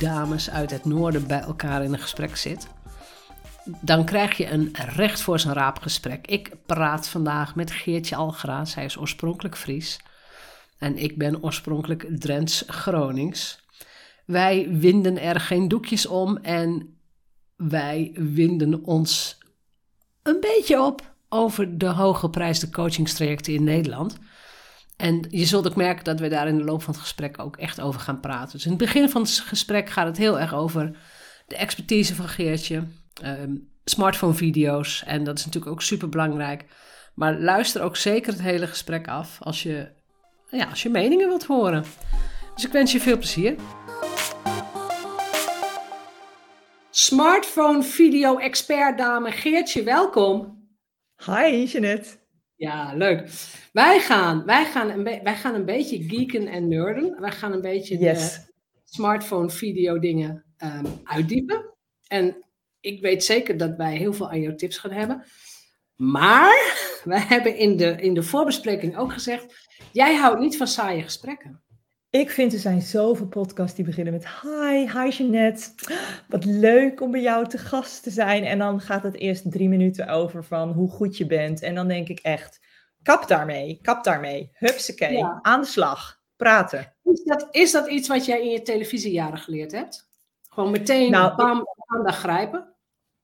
dames uit het noorden bij elkaar in een gesprek zit? Dan krijg je een recht voor zijn raap gesprek. Ik praat vandaag met Geertje Algra. Zij is oorspronkelijk Fries. En ik ben oorspronkelijk Drents Gronings. Wij winden er geen doekjes om en wij winden ons een beetje op over de hooggeprijsde coachingstrajecten in Nederland. En je zult ook merken dat we daar in de loop van het gesprek ook echt over gaan praten. Dus in het begin van het gesprek gaat het heel erg over de expertise van Geertje, um, smartphone-video's. En dat is natuurlijk ook super belangrijk. Maar luister ook zeker het hele gesprek af als je, ja, als je meningen wilt horen. Dus ik wens je veel plezier. Smartphone-video-expert dame Geertje, welkom. Hi, Jeanette. Ja, leuk. Wij gaan, wij gaan, een, wij gaan een beetje geeken en nerden. Wij gaan een beetje de smartphone video dingen um, uitdiepen. En ik weet zeker dat wij heel veel aan jouw tips gaan hebben. Maar wij hebben in de, in de voorbespreking ook gezegd: jij houdt niet van saaie gesprekken. Ik vind er zijn zoveel podcasts die beginnen met hi, hi Jeanette. Wat leuk om bij jou te gast te zijn. En dan gaat het eerst drie minuten over van hoe goed je bent. En dan denk ik echt, kap daarmee, kap daarmee. Hupsakee, ja. aan de slag, praten. Is dat, is dat iets wat jij in je televisiejaren geleerd hebt? Gewoon meteen nou, bam, aandacht grijpen?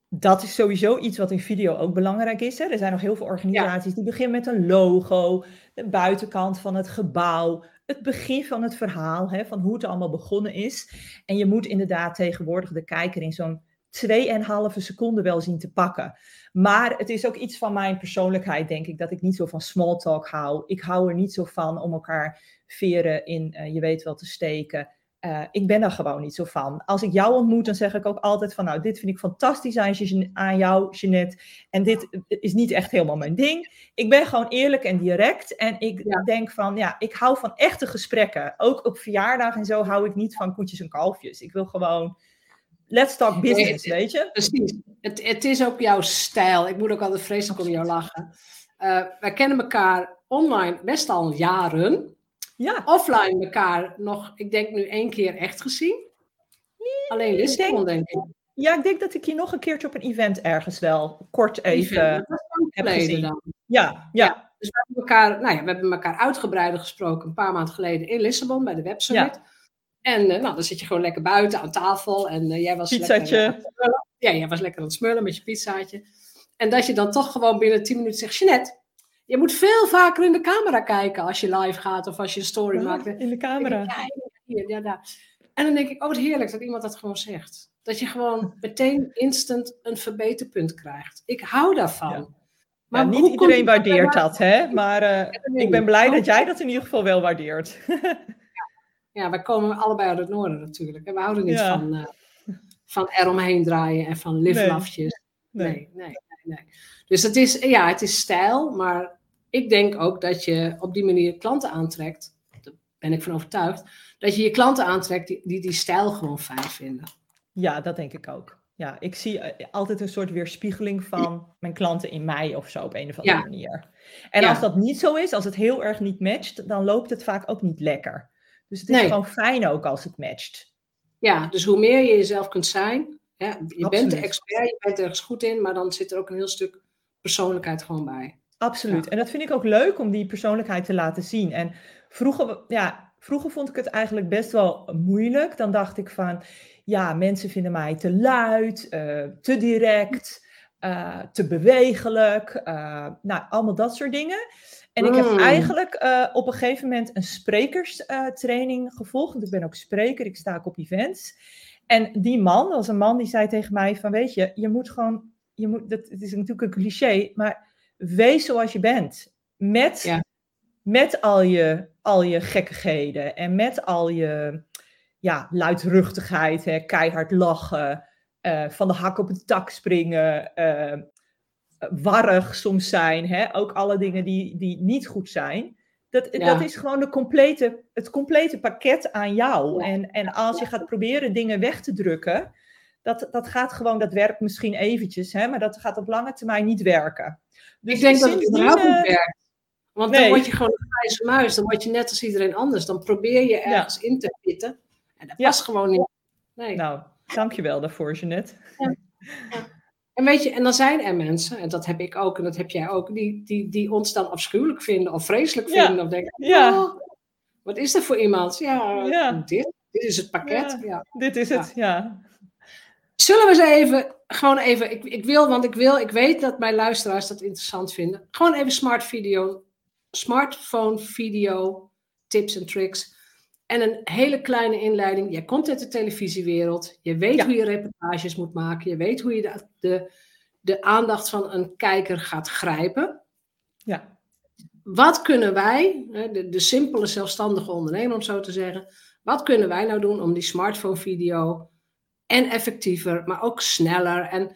Dat is sowieso iets wat in video ook belangrijk is. Hè? Er zijn nog heel veel organisaties die beginnen met een logo, de buitenkant van het gebouw, het begin van het verhaal, hè, van hoe het allemaal begonnen is. En je moet inderdaad tegenwoordig de kijker in zo'n 2,5 seconde wel zien te pakken. Maar het is ook iets van mijn persoonlijkheid, denk ik, dat ik niet zo van small talk hou. Ik hou er niet zo van om elkaar veren in, uh, je weet wel, te steken. Uh, ik ben daar gewoon niet zo van. Als ik jou ontmoet, dan zeg ik ook altijd van, nou, dit vind ik fantastisch aan, aan jou, Jeanette. En dit is niet echt helemaal mijn ding. Ik ben gewoon eerlijk en direct. En ik denk van, ja, ik hou van echte gesprekken. Ook op verjaardag en zo hou ik niet van koetjes en kalfjes. Ik wil gewoon, let's talk business, weet je? Precies. Het, het is ook jouw stijl. Ik moet ook altijd vreselijk om jou lachen. Uh, wij kennen elkaar online best al jaren ja. offline elkaar nog, ik denk nu één keer echt gezien. Alleen Lissabon, denk, denk, ik. Ja, ik denk dat ik je nog een keertje op een event ergens wel kort even heb gezien. Dan. Ja, ja, Dus we hebben, elkaar, nou ja, we hebben elkaar uitgebreider gesproken een paar maanden geleden in Lissabon bij de Web Summit. En uh, nou, dan zit je gewoon lekker buiten aan tafel. En uh, jij was Pizzaatje. lekker Ja, jij was lekker aan het smullen met je pizzaatje. En dat je dan toch gewoon binnen 10 minuten zegt, Jeanette, je moet veel vaker in de camera kijken als je live gaat of als je een story maakt. In de camera. Ja, hier, ja, daar. En dan denk ik, oh wat heerlijk dat iemand dat gewoon zegt. Dat je gewoon meteen instant een verbeterpunt krijgt. Ik hou daarvan. Maar niet iedereen waardeert dat, hè? Maar uh, ik ben blij dat jij dat in ieder geval wel waardeert. ja. wij komen allebei uit het noorden natuurlijk. En we houden niet van, uh, van eromheen draaien en van liflafjes. Nee. Nee. nee, nee, nee. Dus het is, ja, het is stijl, maar ik denk ook dat je op die manier klanten aantrekt. Daar ben ik van overtuigd. Dat je je klanten aantrekt die die, die stijl gewoon fijn vinden. Ja, dat denk ik ook. Ja, ik zie eh, altijd een soort weerspiegeling van mijn klanten in mij of zo op een of andere ja. manier. En als dat niet zo is, als het heel erg niet matcht, dan loopt het vaak ook niet lekker. Dus het is gewoon fijn ook als het matcht. Ja, dus hoe meer je jezelf kunt zijn. Je Absoluut. bent de expert, je bent ergens goed in, maar dan zit er ook een heel stuk persoonlijkheid gewoon bij. Absoluut. En dat vind ik ook leuk om die persoonlijkheid te laten zien. En vroeger, ja, vroeger vond ik het eigenlijk best wel moeilijk. Dan dacht ik van, ja, mensen vinden mij te luid, uh, te direct. uh, te bewegelijk. Uh, nou, allemaal dat soort dingen. En ik heb Mm. eigenlijk op een gegeven moment een sprekerstraining gevolgd. Want ik ben ook spreker, ik sta ook op events. En die man, dat was een man die zei tegen mij van, weet je, je moet gewoon, je moet, dat, het is natuurlijk een cliché, maar wees zoals je bent. Met, Ja. met al, je, al je gekkigheden en met al je ja, luidruchtigheid, hè, keihard lachen, eh, van de hak op het tak springen, eh, warrig soms zijn, hè, ook alle dingen die, die niet goed zijn. Dat, Ja. dat is gewoon de complete, het complete pakket aan jou. Ja. En, en als je gaat proberen dingen weg te drukken, dat, dat gaat gewoon, dat werkt misschien eventjes, hè, maar dat gaat op lange termijn niet werken. Dus ik denk dat het überhaupt niet eh, werkt. Want dan word je gewoon een grijze muis. Dan word je net als iedereen anders. Dan probeer je ergens in te fitten. En dat Ja. past gewoon niet. Nee. Nou, dankjewel daarvoor, Jeanette. En weet je, en dan zijn er mensen, en dat heb ik ook en dat heb jij ook, die, die, die ons dan afschuwelijk vinden of vreselijk Ja. vinden. Of denken, Ja. "Oh, wat is er voor iemand? Ja, Ja. Dit, dit is het pakket. Ja. Ja. Dit is het, ja. Zullen we eens even, gewoon even, ik, ik wil, want ik wil, ik weet dat mijn luisteraars dat interessant vinden. Gewoon even smart video, smartphone video, tips en tricks. En een hele kleine inleiding. Jij komt uit de televisiewereld. Je weet Ja. hoe je reportages moet maken. Je weet hoe je de, de, de aandacht van een kijker gaat grijpen. Ja. Wat kunnen wij, de, de simpele zelfstandige ondernemer om zo te zeggen, wat kunnen wij nou doen om die smartphone video en effectiever, maar ook sneller en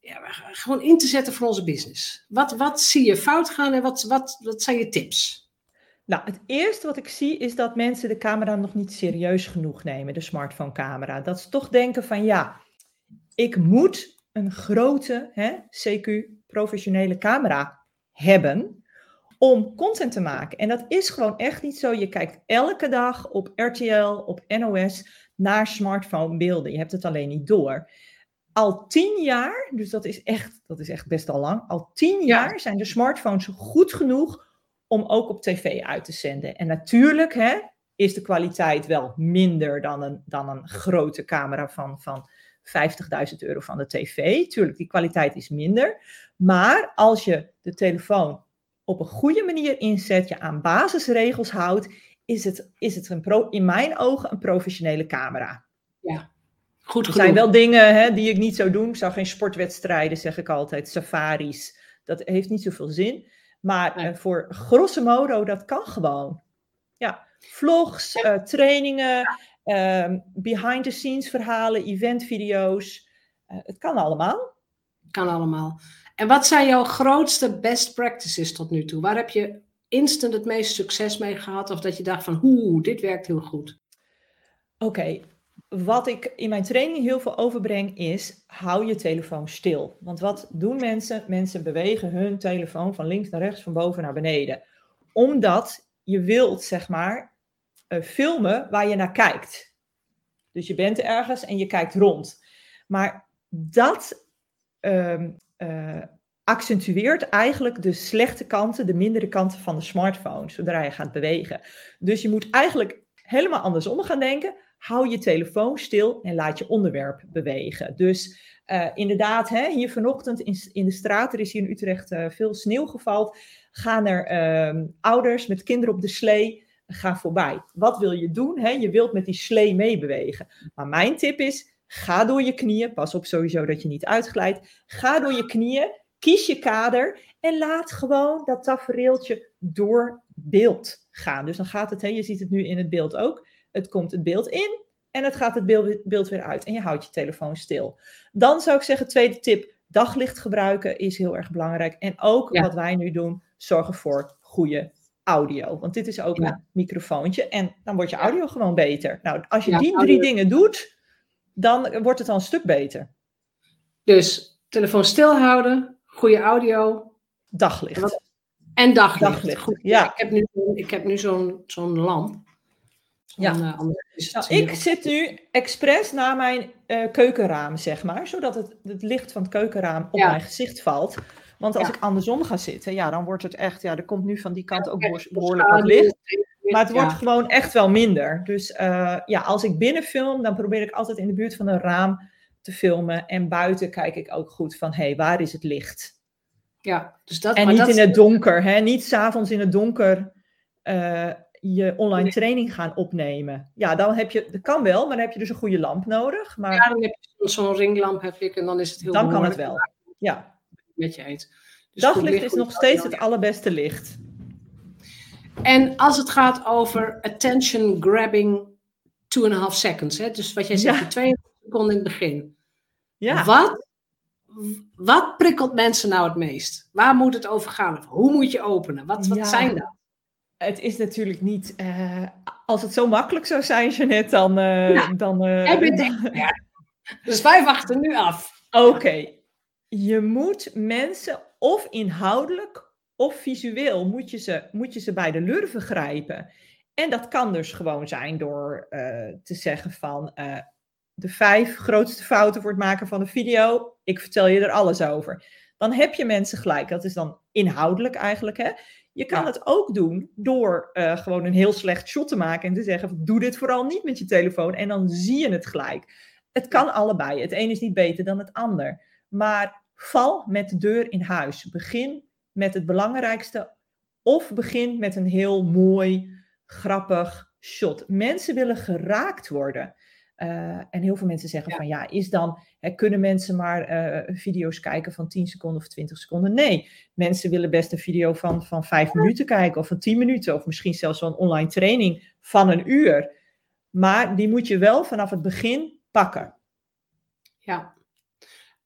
ja, gewoon in te zetten voor onze business? Wat, wat zie je fout gaan en wat, wat, wat zijn je tips? Nou, het eerste wat ik zie is dat mensen de camera nog niet serieus genoeg nemen, de smartphone camera. Dat ze toch denken van ja, ik moet een grote hè, CQ professionele camera hebben om content te maken. En dat is gewoon echt niet zo. Je kijkt elke dag op RTL, op NOS naar smartphone beelden. Je hebt het alleen niet door. Al tien jaar, dus dat is echt, dat is echt best al lang, al tien jaar zijn de smartphones goed genoeg om ook op tv uit te zenden. En natuurlijk hè, is de kwaliteit wel minder dan een, dan een grote camera van, van 50.000 euro van de tv. Tuurlijk, die kwaliteit is minder. Maar als je de telefoon op een goede manier inzet, je aan basisregels houdt, is het, is het een pro, in mijn ogen een professionele camera. Goed Er genoeg. zijn wel dingen hè, die ik niet zou doen. Ik zou geen sportwedstrijden, zeg ik altijd, safaris. Dat heeft niet zoveel zin. Maar Nee. eh, voor grosso modo, dat kan gewoon. Ja, vlogs, eh, trainingen, ehm, behind-the-scenes verhalen, eventvideo's. Eh, het kan allemaal. Kan allemaal. En wat zijn jouw grootste best practices tot nu toe? Waar heb je instant het meest succes mee gehad? Of dat je dacht van, oeh, dit werkt heel goed. Oké, wat ik in mijn training heel veel overbreng is, hou je telefoon stil. Want wat doen mensen? Mensen bewegen hun telefoon van links naar rechts, van boven naar beneden. Omdat je wilt, zeg maar, eh, filmen waar je naar kijkt. Dus je bent ergens en je kijkt rond. Maar dat ehm, eh, accentueert eigenlijk de slechte kanten, de mindere kanten van de smartphone, zodra je gaat bewegen. Dus je moet eigenlijk helemaal andersom gaan denken. Hou je telefoon stil en laat je onderwerp bewegen. Dus eh, inderdaad, hè, hier vanochtend in, de straat, er is hier in Utrecht eh, veel sneeuw gevallen, gaan er ehm, ouders met kinderen op de slee gaan voorbij. Wat wil je doen? Hè? Je wilt met die slee meebewegen. Maar mijn tip is, ga door je knieën. Pas op sowieso dat je niet uitglijdt. Ga door je knieën, kies je kader en laat gewoon dat tafereeltje door beeld gaan. Dus dan gaat het, hè, je ziet het nu in het beeld ook. Het komt het beeld in en het gaat het beeld, beeld weer uit. En je houdt je telefoon stil. Dan zou ik zeggen, tweede tip, daglicht gebruiken is heel erg belangrijk. En ook Ja. wat wij nu doen, zorgen voor goede audio. Want dit is ook Ja. een microfoontje en dan wordt je audio gewoon beter. Nou, als je Ja, die audio. drie dingen doet, dan wordt het al een stuk beter. Dus telefoon stilhouden, goede audio Daglicht. Wat- en daglicht. Daglicht, Goed, ja. Ik heb nu, ik heb nu zo'n zo'n lamp. Ja. eh, Nou, ik zit nu expres naar mijn eh, keukenraam, zeg maar, zodat het, het licht van het keukenraam op Ja. mijn gezicht valt. Want als Ja. ik andersom ga zitten, ja, dan wordt het echt, ja, er komt nu van die kant ook behoorlijk wat licht. Maar het ja. wordt gewoon echt wel minder. Dus eh, ja, als ik binnen film, dan probeer ik altijd in de buurt van een raam te filmen. En buiten kijk ik ook goed van, hé, hey, waar is het licht? Ja, dus dat... En niet in het donker, hè? Niet s'avonds in het donker uh, je online training gaan opnemen. Ja, dan heb je, dat kan wel, maar dan heb je dus een goede lamp nodig. Maar... Ja, dan heb je zo'n ringlamp heb ik en dan is het heel Dan kan het wel, ja. Met je eens. Dus Daglicht is nog steeds het allerbeste licht. En als het gaat over attention grabbing two and a half seconds, hè? dus wat jij zegt, ja. twee seconden in het begin. Ja. Wat, wat prikkelt mensen nou het meest? Waar moet het over gaan? Of hoe moet je openen? Wat, wat zijn dat? Het is natuurlijk niet. Uh, als het zo makkelijk zou zijn, Jeanette, dan. Uh, ja. dan uh, ja. Dus wij wachten nu af. Oké. Je moet mensen of inhoudelijk of visueel moet je ze, moet je ze bij de lurven grijpen. En dat kan dus gewoon zijn door te zeggen van de vijf grootste fouten voor het maken van een video. Ik vertel je er alles over. Dan heb je mensen gelijk. Dat is dan inhoudelijk eigenlijk. Hè? Je kan het ook doen door uh, gewoon een heel slecht shot te maken en te zeggen: doe dit vooral niet met je telefoon. En dan zie je het gelijk. Het kan allebei. Het een is niet beter dan het ander. Maar val met de deur in huis. Begin met het belangrijkste. Of begin met een heel mooi, grappig shot. Mensen willen geraakt worden. Uh, en heel veel mensen zeggen van ja, is dan, hè, kunnen mensen maar uh, video's kijken van 10 seconden of 20 seconden? Nee, mensen willen best een video van, van 5 minuten kijken of van 10 minuten of misschien zelfs wel een online training van een uur. Maar die moet je wel vanaf het begin pakken. Ja.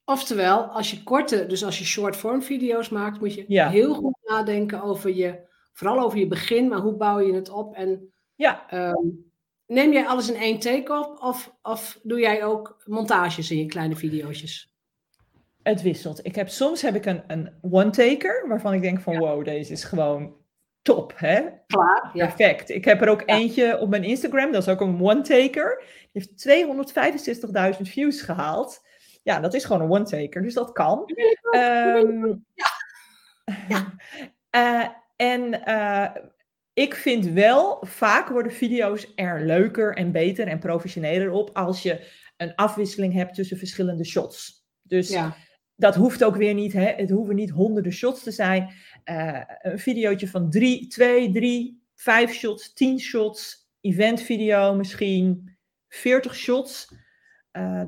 Oftewel, als je korte, dus als je short form video's maakt, moet je ja. heel goed nadenken over je, vooral over je begin, maar hoe bouw je het op en ja. Um, Neem jij alles in één take op of, of doe jij ook montages in je kleine video's? Het wisselt. Ik heb, soms heb ik een, een one-taker waarvan ik denk van wow, deze is gewoon top. Hè? Klaar. Perfect. Ik heb er ook eentje op mijn Instagram, dat is ook een one-taker. Die heeft 265.000 views gehaald. Ja, dat is gewoon een one-taker, dus dat kan. Um, ja. Uh, en uh, ik vind wel, vaak worden video's er leuker en beter en professioneler op als je een afwisseling hebt tussen verschillende shots. Dus ja. dat hoeft ook weer niet, hè? het hoeven niet honderden shots te zijn. Uh, een videootje van drie, twee, drie, vijf shots, tien shots, eventvideo misschien, veertig shots. Uh,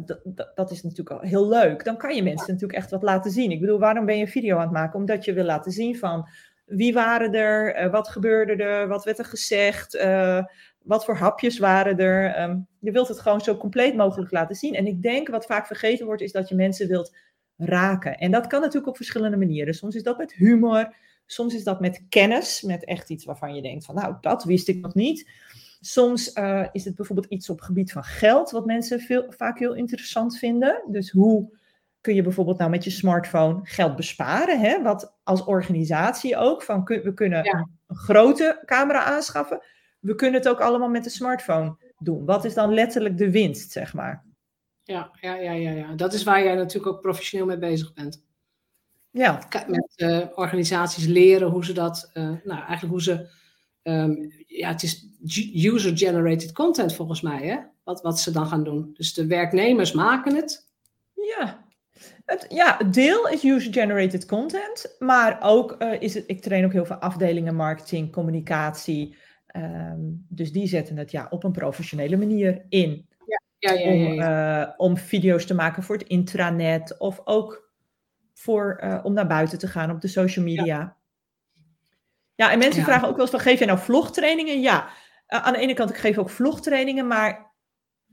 dat is natuurlijk al heel leuk. Dan kan je mensen natuurlijk echt wat laten zien. Ik bedoel, waarom ben je een video aan het maken? Omdat je wil laten zien van wie waren er? Uh, wat gebeurde er? Wat werd er gezegd? Uh, wat voor hapjes waren er? Um, je wilt het gewoon zo compleet mogelijk laten zien. En ik denk wat vaak vergeten wordt, is dat je mensen wilt raken. En dat kan natuurlijk op verschillende manieren. Soms is dat met humor. Soms is dat met kennis, met echt iets waarvan je denkt van, nou, dat wist ik nog niet. Soms uh, is het bijvoorbeeld iets op het gebied van geld, wat mensen veel, vaak heel interessant vinden. Dus hoe kun je bijvoorbeeld nou met je smartphone geld besparen. Hè? Wat als organisatie ook, van we kunnen een grote camera aanschaffen. We kunnen het ook allemaal met de smartphone doen. Wat is dan letterlijk de winst, zeg maar? Ja, ja, ja, ja, ja. dat is waar jij natuurlijk ook professioneel mee bezig bent. Ja. Met uh, organisaties leren hoe ze dat, uh, nou eigenlijk hoe ze, um, ja, het is user-generated content volgens mij, hè? Wat, wat ze dan gaan doen. Dus de werknemers maken het. Ja, het, ja, deel is user-generated content, maar ook uh, is het, ik train ook heel veel afdelingen marketing, communicatie. Um, dus die zetten het ja, op een professionele manier in. Ja, ja, ja, om, uh, om video's te maken voor het intranet of ook voor, uh, om naar buiten te gaan op de social media. Ja, en mensen vragen ook wel eens van, geef je nou vlogtrainingen? Ja, aan de ene kant, ik geef ook vlogtrainingen, maar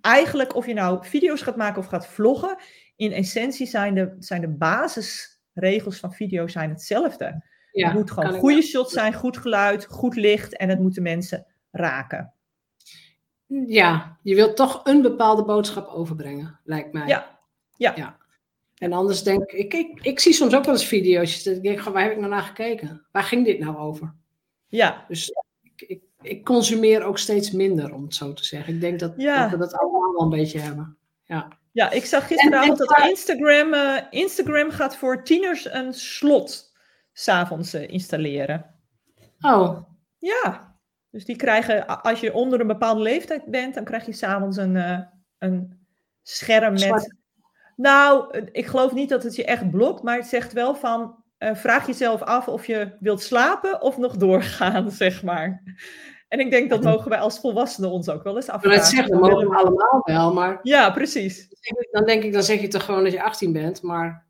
eigenlijk of je nou video's gaat maken of gaat vloggen, in essentie zijn de, zijn de basisregels van video zijn hetzelfde. Ja, het moet gewoon goede shots zijn, goed geluid, goed licht en het moeten mensen raken. Ja, je wilt toch een bepaalde boodschap overbrengen, lijkt mij. Ja, ja. ja. En anders denk ik, ik, ik zie soms ook wel eens video's. Ik denk, waar heb ik nou naar gekeken? Waar ging dit nou over? Ja. Dus ik, ik, ik consumeer ook steeds minder, om het zo te zeggen. Ik denk dat, dat we dat allemaal wel een beetje hebben. Ja. Ja, ik zag gisteravond dat Instagram, uh, Instagram gaat voor tieners een slot s'avonds uh, installeren. Oh. Ja, dus die krijgen, als je onder een bepaalde leeftijd bent, dan krijg je s'avonds een, uh, een scherm met Nou, ik geloof niet dat het je echt blokt, maar het zegt wel van, uh, vraag jezelf af of je wilt slapen of nog doorgaan, zeg maar. En ik denk dat mogen wij als volwassenen ons ook wel eens afvragen. Dat zeggen, mogen we allemaal wel, maar... Ja, precies. Dan denk ik, dan zeg je toch gewoon dat je 18 bent, maar...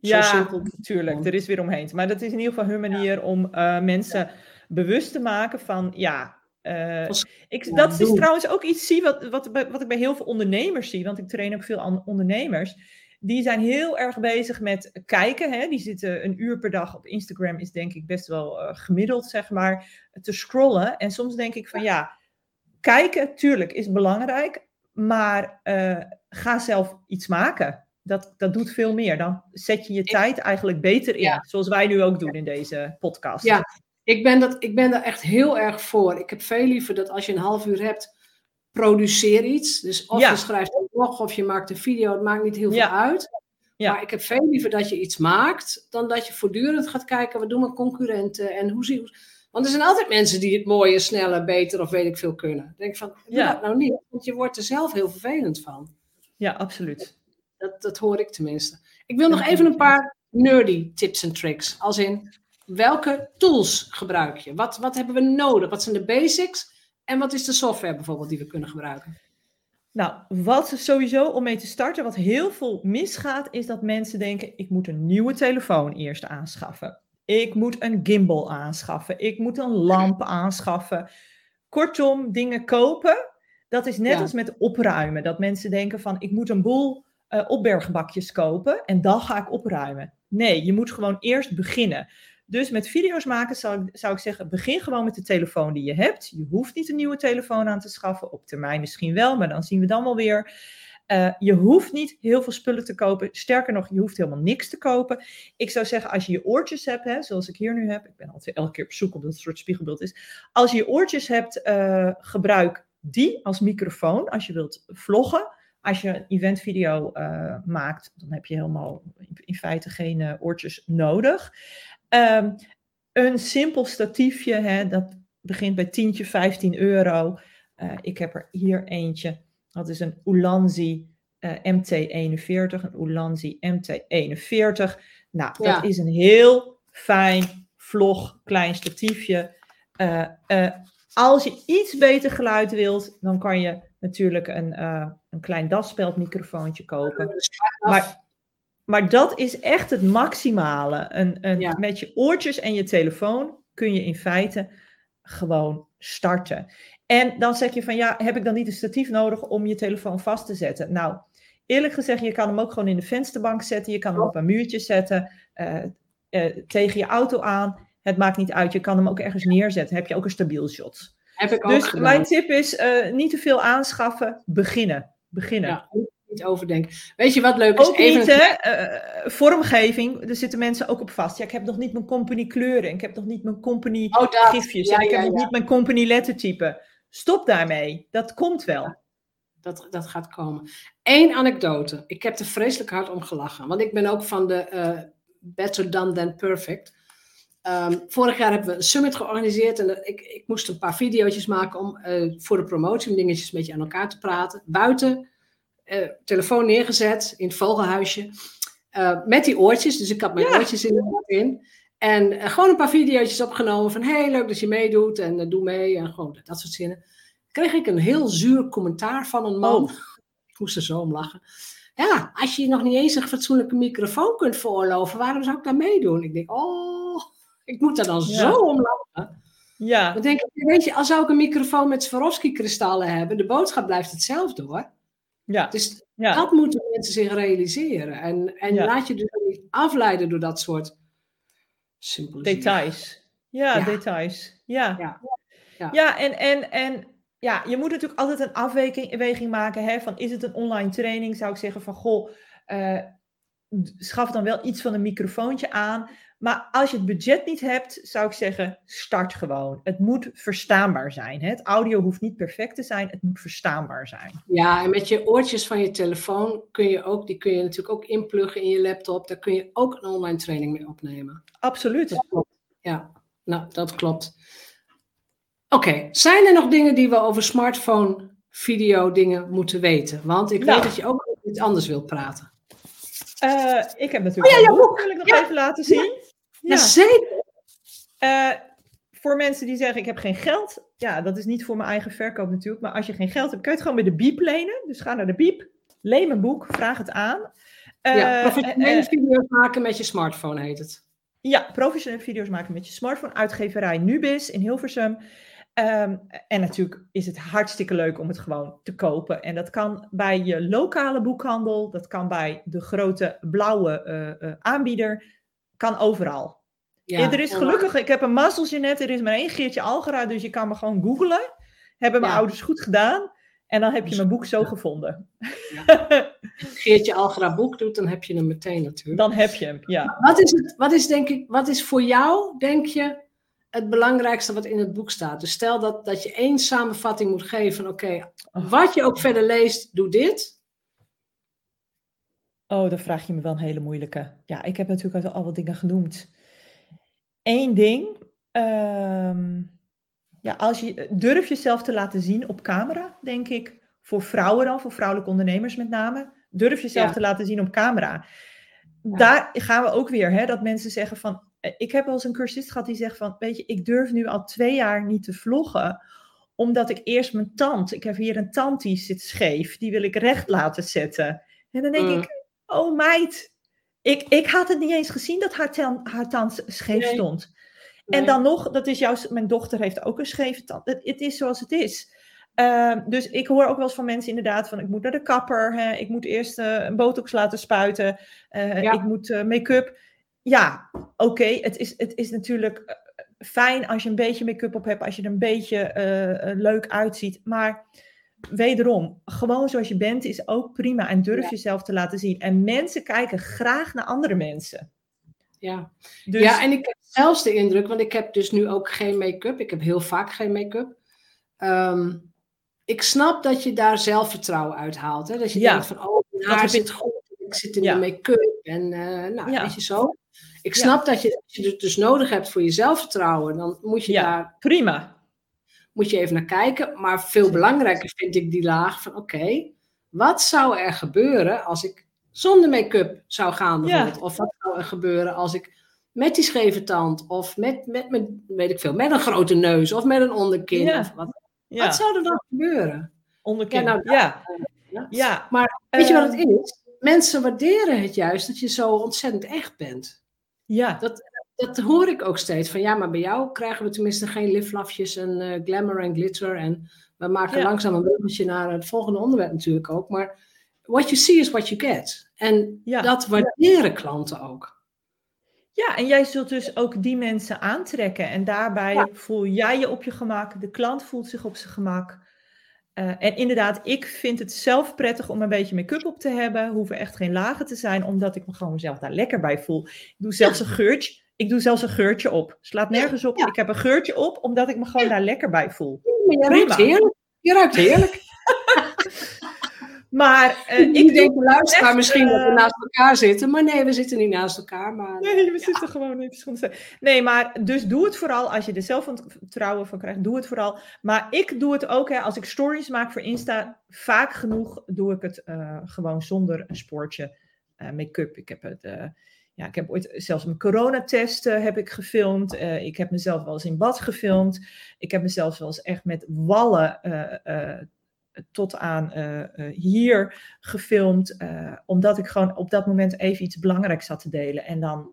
Ja, simpel. tuurlijk, er is weer omheen. Maar dat is in ieder geval hun manier om uh, mensen bewust te maken van, ja, uh, ik, dat is trouwens ook iets zie wat, wat, wat ik bij heel veel ondernemers zie, want ik train ook veel ondernemers. Die zijn heel erg bezig met kijken. Hè? Die zitten een uur per dag op Instagram, is denk ik best wel uh, gemiddeld, zeg maar, te scrollen. En soms denk ik van ja, kijken, tuurlijk, is belangrijk, maar uh, ga zelf iets maken. Dat, dat doet veel meer. Dan zet je je tijd eigenlijk beter in. Ja. Zoals wij nu ook doen in deze podcast. Ja, ik ben, dat, ik ben daar echt heel erg voor. Ik heb veel liever dat als je een half uur hebt, produceer iets. Dus of je schrijft een blog of je maakt een video, het maakt niet heel veel uit. Ja. Maar ik heb veel liever dat je iets maakt, dan dat je voortdurend gaat kijken, wat doen mijn concurrenten en hoe zie je... Want er zijn altijd mensen die het mooier, sneller, beter of weet ik veel kunnen. Ik denk van, doe dat nou niet, want je wordt er zelf heel vervelend van. Ja, absoluut. Dat, dat hoor ik tenminste. Ik wil nog even een paar nerdy tips en tricks. Als in, welke tools gebruik je? Wat, wat hebben we nodig? Wat zijn de basics? En wat is de software bijvoorbeeld die we kunnen gebruiken? Nou, wat sowieso om mee te starten, wat heel veel misgaat, is dat mensen denken: ik moet een nieuwe telefoon eerst aanschaffen. Ik moet een gimbal aanschaffen. Ik moet een lamp aanschaffen. Kortom, dingen kopen. Dat is net als met opruimen. Dat mensen denken van ik moet een boel uh, opbergbakjes kopen en dan ga ik opruimen. Nee, je moet gewoon eerst beginnen. Dus met video's maken zou, zou ik zeggen, begin gewoon met de telefoon die je hebt. Je hoeft niet een nieuwe telefoon aan te schaffen. Op termijn misschien wel, maar dan zien we dan wel weer. Uh, je hoeft niet heel veel spullen te kopen. Sterker nog, je hoeft helemaal niks te kopen. Ik zou zeggen, als je je oortjes hebt, hè, zoals ik hier nu heb. Ik ben altijd elke keer op zoek omdat het een soort spiegelbeeld is. Als je je oortjes hebt, uh, gebruik die als microfoon als je wilt vloggen. Als je een eventvideo uh, maakt, dan heb je helemaal in feite geen oortjes nodig. Um, een simpel statiefje, hè, dat begint bij tientje, 15 euro. Uh, ik heb er hier eentje. Dat is een Ulanzi uh, MT41, een Ulanzi MT41. Nou, ja. dat is een heel fijn, vlog, klein statiefje. Uh, als je iets beter geluid wilt, dan kan je natuurlijk een, een klein daspeldmicrofoontje kopen. Maar maar dat is echt het maximale. Een, een, Met je oortjes en je telefoon kun je in feite gewoon starten. En dan zeg je van ja, heb ik dan niet een statief nodig om je telefoon vast te zetten? Nou, eerlijk gezegd, je kan hem ook gewoon in de vensterbank zetten. Je kan hem op een muurtje zetten, uh, uh, tegen je auto aan. Het maakt niet uit. Je kan hem ook ergens neerzetten. Heb je ook een stabiel shot. Heb ik dus ook mijn tip is uh, niet te veel aanschaffen. Beginnen. Beginnen. Ja niet overdenken. Weet je wat leuk is? Ook Even niet, hè? Uh, vormgeving, er zitten mensen ook op vast. Ja, ik heb nog niet mijn company kleuren. Ik heb nog niet mijn company oh, gifjes. Ja, en ik ja, heb nog niet mijn company lettertype. Stop daarmee. Dat komt wel. Dat, dat gaat komen. Eén anekdote. Ik heb er vreselijk hard om gelachen. Want ik ben ook van de uh, Better Done Than Perfect. Um, vorig jaar hebben we een summit georganiseerd en ik, ik moest een paar video's maken om uh, voor de promotie, om dingetjes met je aan elkaar te praten. Buiten uh, telefoon neergezet in het vogelhuisje. Uh, met die oortjes, dus ik had mijn ja. oortjes in. in. En uh, gewoon een paar video's opgenomen van hey, leuk dat je meedoet en doe mee en gewoon dat soort zinnen. Kreeg ik een heel zuur commentaar van een man. Oh. Ik moest er zo om lachen. Ja, als je nog niet eens een fatsoenlijke microfoon kunt veroorloven, waarom zou ik daar meedoen? Ik denk, oh, ik moet daar dan ja. zo om lachen. Ja. Dan denk ik, weet je, als zou ik een microfoon met Swarovski-kristallen hebben, de boodschap blijft hetzelfde hoor. Ja. Dus ja. dat moeten mensen zich realiseren. En, en ja. laat je dus niet afleiden door dat soort simpele details. Ja, ja, details. Ja. Ja, ja. ja en, en, en ja, je moet natuurlijk altijd een afweging maken. Hè, van is het een online training? Zou ik zeggen van goh, uh, schaf dan wel iets van een microfoontje aan. Maar als je het budget niet hebt, zou ik zeggen, start gewoon. Het moet verstaanbaar zijn. Hè? Het audio hoeft niet perfect te zijn, het moet verstaanbaar zijn. Ja, en met je oortjes van je telefoon kun je ook, die kun je natuurlijk ook inpluggen in je laptop. Daar kun je ook een online training mee opnemen. Absoluut. Ja, nou, dat klopt. Oké, zijn er nog dingen die we over smartphone video dingen moeten weten? Want ik nou. weet dat je ook iets anders wilt praten. Uh, ik heb natuurlijk oh, ja, boek, wil ik nog even laten zien. Ja, zeker. Uh, voor mensen die zeggen, ik heb geen geld. Ja, dat is niet voor mijn eigen verkoop natuurlijk. Maar als je geen geld hebt, kun je het gewoon bij de Biep lenen. Dus ga naar de Biep, leen een boek, vraag het aan. ja, professionele video's maken met je smartphone heet het. Ja, professionele video's maken met je smartphone. Uitgeverij Nubis in Hilversum. Um, en natuurlijk is het hartstikke leuk om het gewoon te kopen. En dat kan bij je lokale boekhandel, dat kan bij de grote blauwe uh, aanbieder, kan overal. Ja, er is gelukkig, ik heb een mazzeltje net, er is maar één Geertje Algera, dus je kan me gewoon googlen. Hebben mijn ouders goed gedaan. En dan heb je mijn boek zo gevonden. Ja. Geertje Algera boek doet, dan heb je hem meteen natuurlijk. Dan heb je hem, ja. Wat is, het, wat is, denk ik, wat is voor jou, denk je, het belangrijkste wat in het boek staat? Dus stel dat, dat je één samenvatting moet geven oké, oh. wat je ook verder leest, doe dit. Oh, dan vraag je me wel een hele moeilijke. Ja, ik heb natuurlijk al wat dingen genoemd. Eén ding. Um, ja, als je, durf jezelf te laten zien op camera, denk ik. Voor vrouwen dan, voor vrouwelijke ondernemers met name. Durf jezelf te laten zien op camera. Daar gaan we ook weer, hè, dat mensen zeggen van... Eh, ik heb wel eens een cursist gehad die zegt van... Weet je, ik durf nu al twee jaar niet te vloggen omdat ik eerst mijn tand, ik heb hier een tand die zit scheef, die wil ik recht laten zetten. En dan denk mm. ik, oh meid, ik, ik had het niet eens gezien dat haar, tand, haar tand scheef stond. En dan nog, dat is jouw, mijn dochter heeft ook een scheve tand. Het, het is zoals het is. Uh, dus ik hoor ook wel eens van mensen inderdaad van ik moet naar de kapper, hè, ik moet eerst uh, een botox laten spuiten, uh, ik moet uh, make-up. Ja, oké, okay, het, is, het is natuurlijk fijn als je een beetje make-up op hebt, als je er een beetje leuk uitziet. Maar wederom, gewoon zoals je bent is ook prima en durf jezelf te laten zien. En mensen kijken graag naar andere mensen. Ja. Dus... ja, en ik heb zelfs de indruk, want ik heb dus nu ook geen make-up. Ik heb heel vaak geen make-up. Um, ik snap dat je daar zelfvertrouwen uit haalt. Hè? Dat je denkt van, oh, mijn haar zit goed, ik zit in de make-up en uh, nou, weet je zo. Ik snap dat je, als je het dus nodig hebt voor je zelfvertrouwen, dan moet je daar... prima. Moet je even naar kijken. Maar veel belangrijker vind ik die laag van, oké, wat zou er gebeuren als ik zonder make-up zou gaan bijvoorbeeld? Of wat zou er gebeuren als ik met die scheve tand of met, met, met, weet ik veel, met een grote neus of met een onderkin? Ja. Of wat, wat zou er dan gebeuren? Onderkin, ja. Nou, ja. ja. Maar weet je wat het ehm, is? Mensen waarderen het juist dat je zo ontzettend echt bent. Ja. Dat, dat hoor ik ook steeds. Van ja, maar bij jou krijgen we tenminste geen liflafjes en uh, glamour en glitter. En we maken langzaam een bruggetje naar het volgende onderwerp natuurlijk ook. Maar what you see is what you get. En dat waarderen klanten ook. Ja, en jij zult dus ook die mensen aantrekken. En daarbij voel jij je op je gemak, de klant voelt zich op zijn gemak. Uh, en inderdaad, ik vind het zelf prettig om een beetje make-up op te hebben. Hoeven echt geen lagen te zijn, omdat ik me gewoon mezelf daar lekker bij voel. Ik doe zelfs een geurtje. Ik doe zelfs een geurtje op. Slaat nergens op. Ik heb een geurtje op, omdat ik me gewoon daar lekker bij voel. je ruikt heerlijk. Je ruikt heerlijk. Maar uh, ik denk de luisteraar misschien dat we eh, naast elkaar zitten. Maar nee, we zitten niet naast elkaar. Maar, nee, we zitten gewoon niet. Nee, maar dus doe het vooral. Als je er zelfvertrouwen van krijgt, doe het vooral. Maar ik doe het ook. Hè, als ik stories maak voor Insta, vaak genoeg doe ik het uh, gewoon zonder een spoortje make-up. Ik heb het... ja, ik heb ooit zelfs mijn coronatest heb ik gefilmd. ik heb mezelf wel eens in bad gefilmd. Ik heb mezelf wel eens echt met wallen tot aan uh, uh, hier gefilmd, uh, omdat ik gewoon op dat moment even iets belangrijks zat te delen. En dan,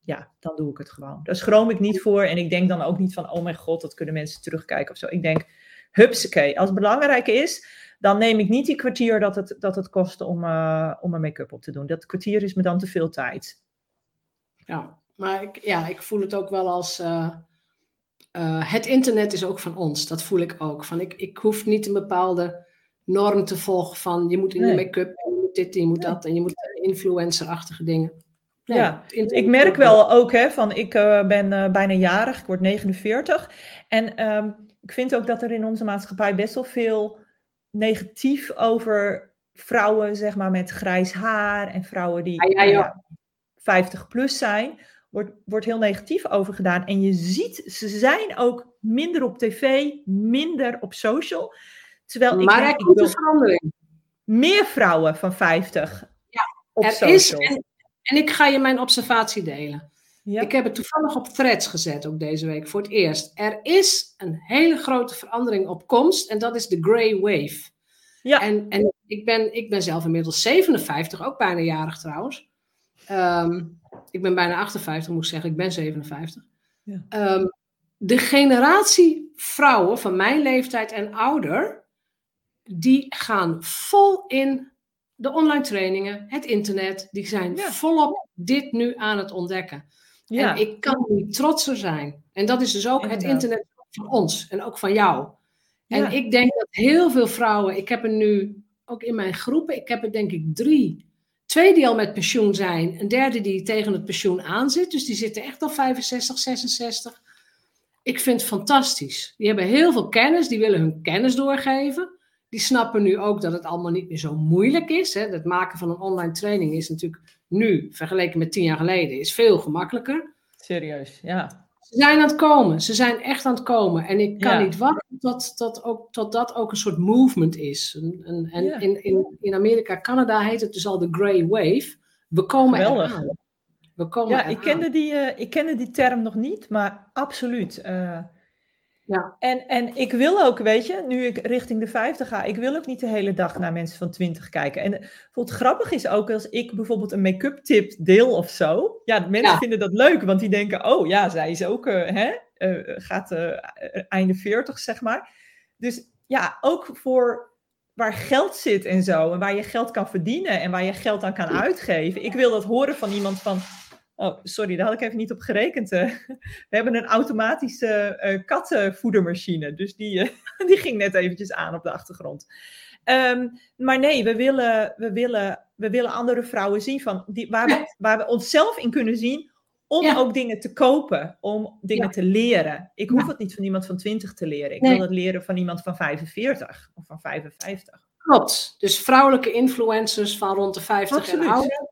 ja, dan doe ik het gewoon. Daar schroom ik niet voor en ik denk dan ook niet van, oh mijn god, dat kunnen mensen terugkijken of zo. Ik denk, hupsakee, als het belangrijk is, dan neem ik niet die kwartier dat het, dat het kost om, om een make-up op te doen. Dat kwartier is me dan te veel tijd. Ja, maar ik, ja, ik voel het ook wel als... Uh, het internet is ook van ons, dat voel ik ook. Van ik, ik hoef niet een bepaalde norm te volgen van je moet in de make-up, je moet dit je moet dat en je moet influencerachtige dingen. ja, ik merk wel ook hè, van ik uh, ben bijna jarig, ik word 49. En um, ik vind ook dat er in onze maatschappij best wel veel negatief over vrouwen, zeg maar, met grijs haar en vrouwen die ja, ja, ja. 50 plus zijn wordt, wordt heel negatief over gedaan. En je ziet, ze zijn ook minder op tv, minder op social. Terwijl maar ik, er komt een verandering. Meer vrouwen van 50 ja. Op er social. is, en, en ik ga je mijn observatie delen. Ja. Ik heb het toevallig op threads gezet, ook deze week, voor het eerst. Er is een hele grote verandering op komst en dat is de grey wave. Ja. En, en ik, ben, ik ben zelf inmiddels 57, ook bijna jarig trouwens. Ehm, ik ben bijna 58, moet ik zeggen. Ik ben 57. Ja. Ehm, de generatie vrouwen van mijn leeftijd en ouder, die gaan vol in de online trainingen, het internet. Die zijn Ja. volop dit nu aan het ontdekken. ja. En ik kan niet trotser zijn. En dat is dus ook het internet van ons en ook van jou. En ik denk dat heel veel vrouwen, ik heb er nu ook in mijn groepen, ik heb er denk ik drie. Twee die al met pensioen zijn, een derde die tegen het pensioen aan zit. Dus die zitten echt al 65, 66. Ik vind het fantastisch. Die hebben heel veel kennis, die willen hun kennis doorgeven. Die snappen nu ook dat het allemaal niet meer zo moeilijk is. Hè. Het maken van een online training is natuurlijk nu, vergeleken met tien jaar geleden, is veel gemakkelijker. Serieus, ja. Ze zijn aan het komen. Ze zijn echt aan het komen. En ik kan Ja. niet wachten tot, tot, ook, tot dat ook een soort movement is. En, en, en Ja. in, in, in Amerika, Canada heet het dus al de Grey Wave. We komen Geweldig. eraan. We komen Ja, eraan. ik kende, die, eh, ik kende die term nog niet, maar absoluut. eh. Ja. en, en ik wil ook, weet je, nu ik richting de 50 ga, ik wil ook niet de hele dag naar mensen van 20 kijken. En bijvoorbeeld grappig is ook als ik bijvoorbeeld een make-up tip deel of zo. Ja, mensen Ja. vinden dat leuk, want die denken, oh ja, zij is ook, eh, hè, eh, gaat eh, einde 40, zeg maar. Dus ja, ook voor waar geld zit en zo, en waar je geld kan verdienen en waar je geld aan kan uitgeven. Ik wil dat horen van iemand van, oh sorry, daar had ik even niet op gerekend. eh. We hebben een automatische eh, kattenvoedermachine, dus die, eh, die ging net eventjes aan op de achtergrond. Ehm, maar nee, we willen, we, willen, we willen andere vrouwen zien van die, waar, we, waar we onszelf in kunnen zien om Ja. ook dingen te kopen, om dingen Ja. te leren. Ik hoef Ja. het niet van iemand van 20 te leren. Ik Nee. wil het leren van iemand van 45 of van 55. Klopt. Dus vrouwelijke influencers van rond de 50 Absoluut. en ouder.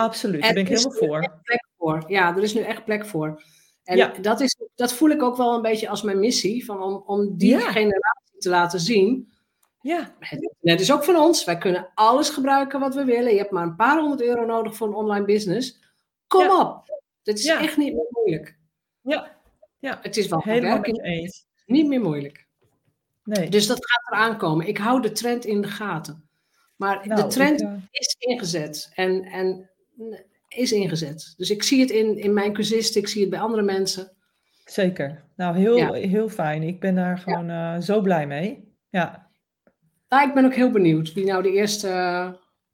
Absoluut, daar ben ik helemaal voor. plek voor. Ja, er is nu echt plek voor. En Ja. dat, is, dat voel ik ook wel een beetje als mijn missie. Van om, om die Ja. generatie te laten zien. Ja, Het internet is ook van ons. Wij kunnen alles gebruiken wat we willen. Je hebt maar een paar honderd euro nodig voor een online business. Kom Ja. op. Dit is echt niet meer moeilijk. ja, ja. Het is wel helemaal eens. niet meer moeilijk. Nee. Dus dat gaat eraan komen. Ik hou de trend in de gaten. Maar Nou, de trend ik, eh, is ingezet. En, en is ingezet. Dus ik zie het in, in mijn cursisten, ik zie het bij andere mensen. zeker. Nou, heel, Ja. heel fijn. Ik ben daar gewoon eh, zo blij mee. Ja, Nou, ik ben ook heel benieuwd wie nou de eerste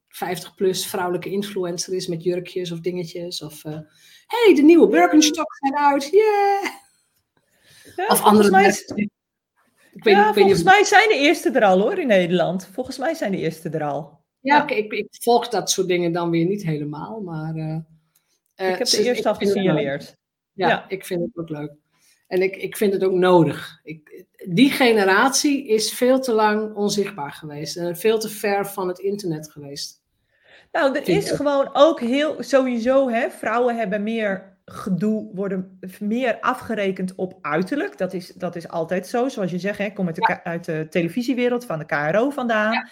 50-plus vrouwelijke influencer is met jurkjes of dingetjes. Of eh hey, de nieuwe Birkenstocks zijn uit. Yeah! Ja, Of andere mij. Ik weet, ja, ik weet volgens niet. mij zijn de eerste er al hoor in Nederland. Volgens mij zijn de eerste er al. Ja, ik, ik volg dat soort dingen dan weer niet helemaal. Maar eh, eh, ik heb ze- de eerste leuk. gesignaleerd. Ja, Ja. ik vind het ook leuk. En ik, ik vind het ook nodig. Ik, die generatie is veel te lang onzichtbaar geweest. En veel te ver van het internet geweest. Nou, er is gewoon ook heel sowieso, hè, vrouwen hebben meer gedoe, worden meer afgerekend op uiterlijk. Dat is, dat is altijd zo. Zoals je zegt, hè, ik kom uit de, uit de televisiewereld van de KRO vandaan. Ja,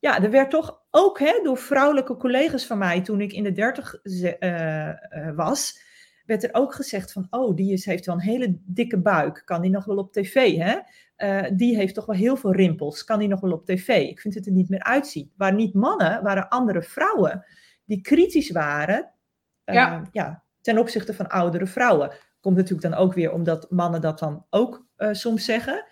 ja er werd toch ook hè, door vrouwelijke collega's van mij, toen ik in de dertig eh, eh, was, werd er ook gezegd van, oh, die is, heeft wel een hele dikke buik. Kan die nog wel op tv, hè? Eh, die heeft toch wel heel veel rimpels. Kan die nog wel op tv? Ik vind het er niet meer uitzien. Waar niet mannen, waren andere vrouwen die kritisch waren Ja. ja, ten opzichte van oudere vrouwen. Komt natuurlijk dan ook weer omdat mannen dat dan ook soms zeggen.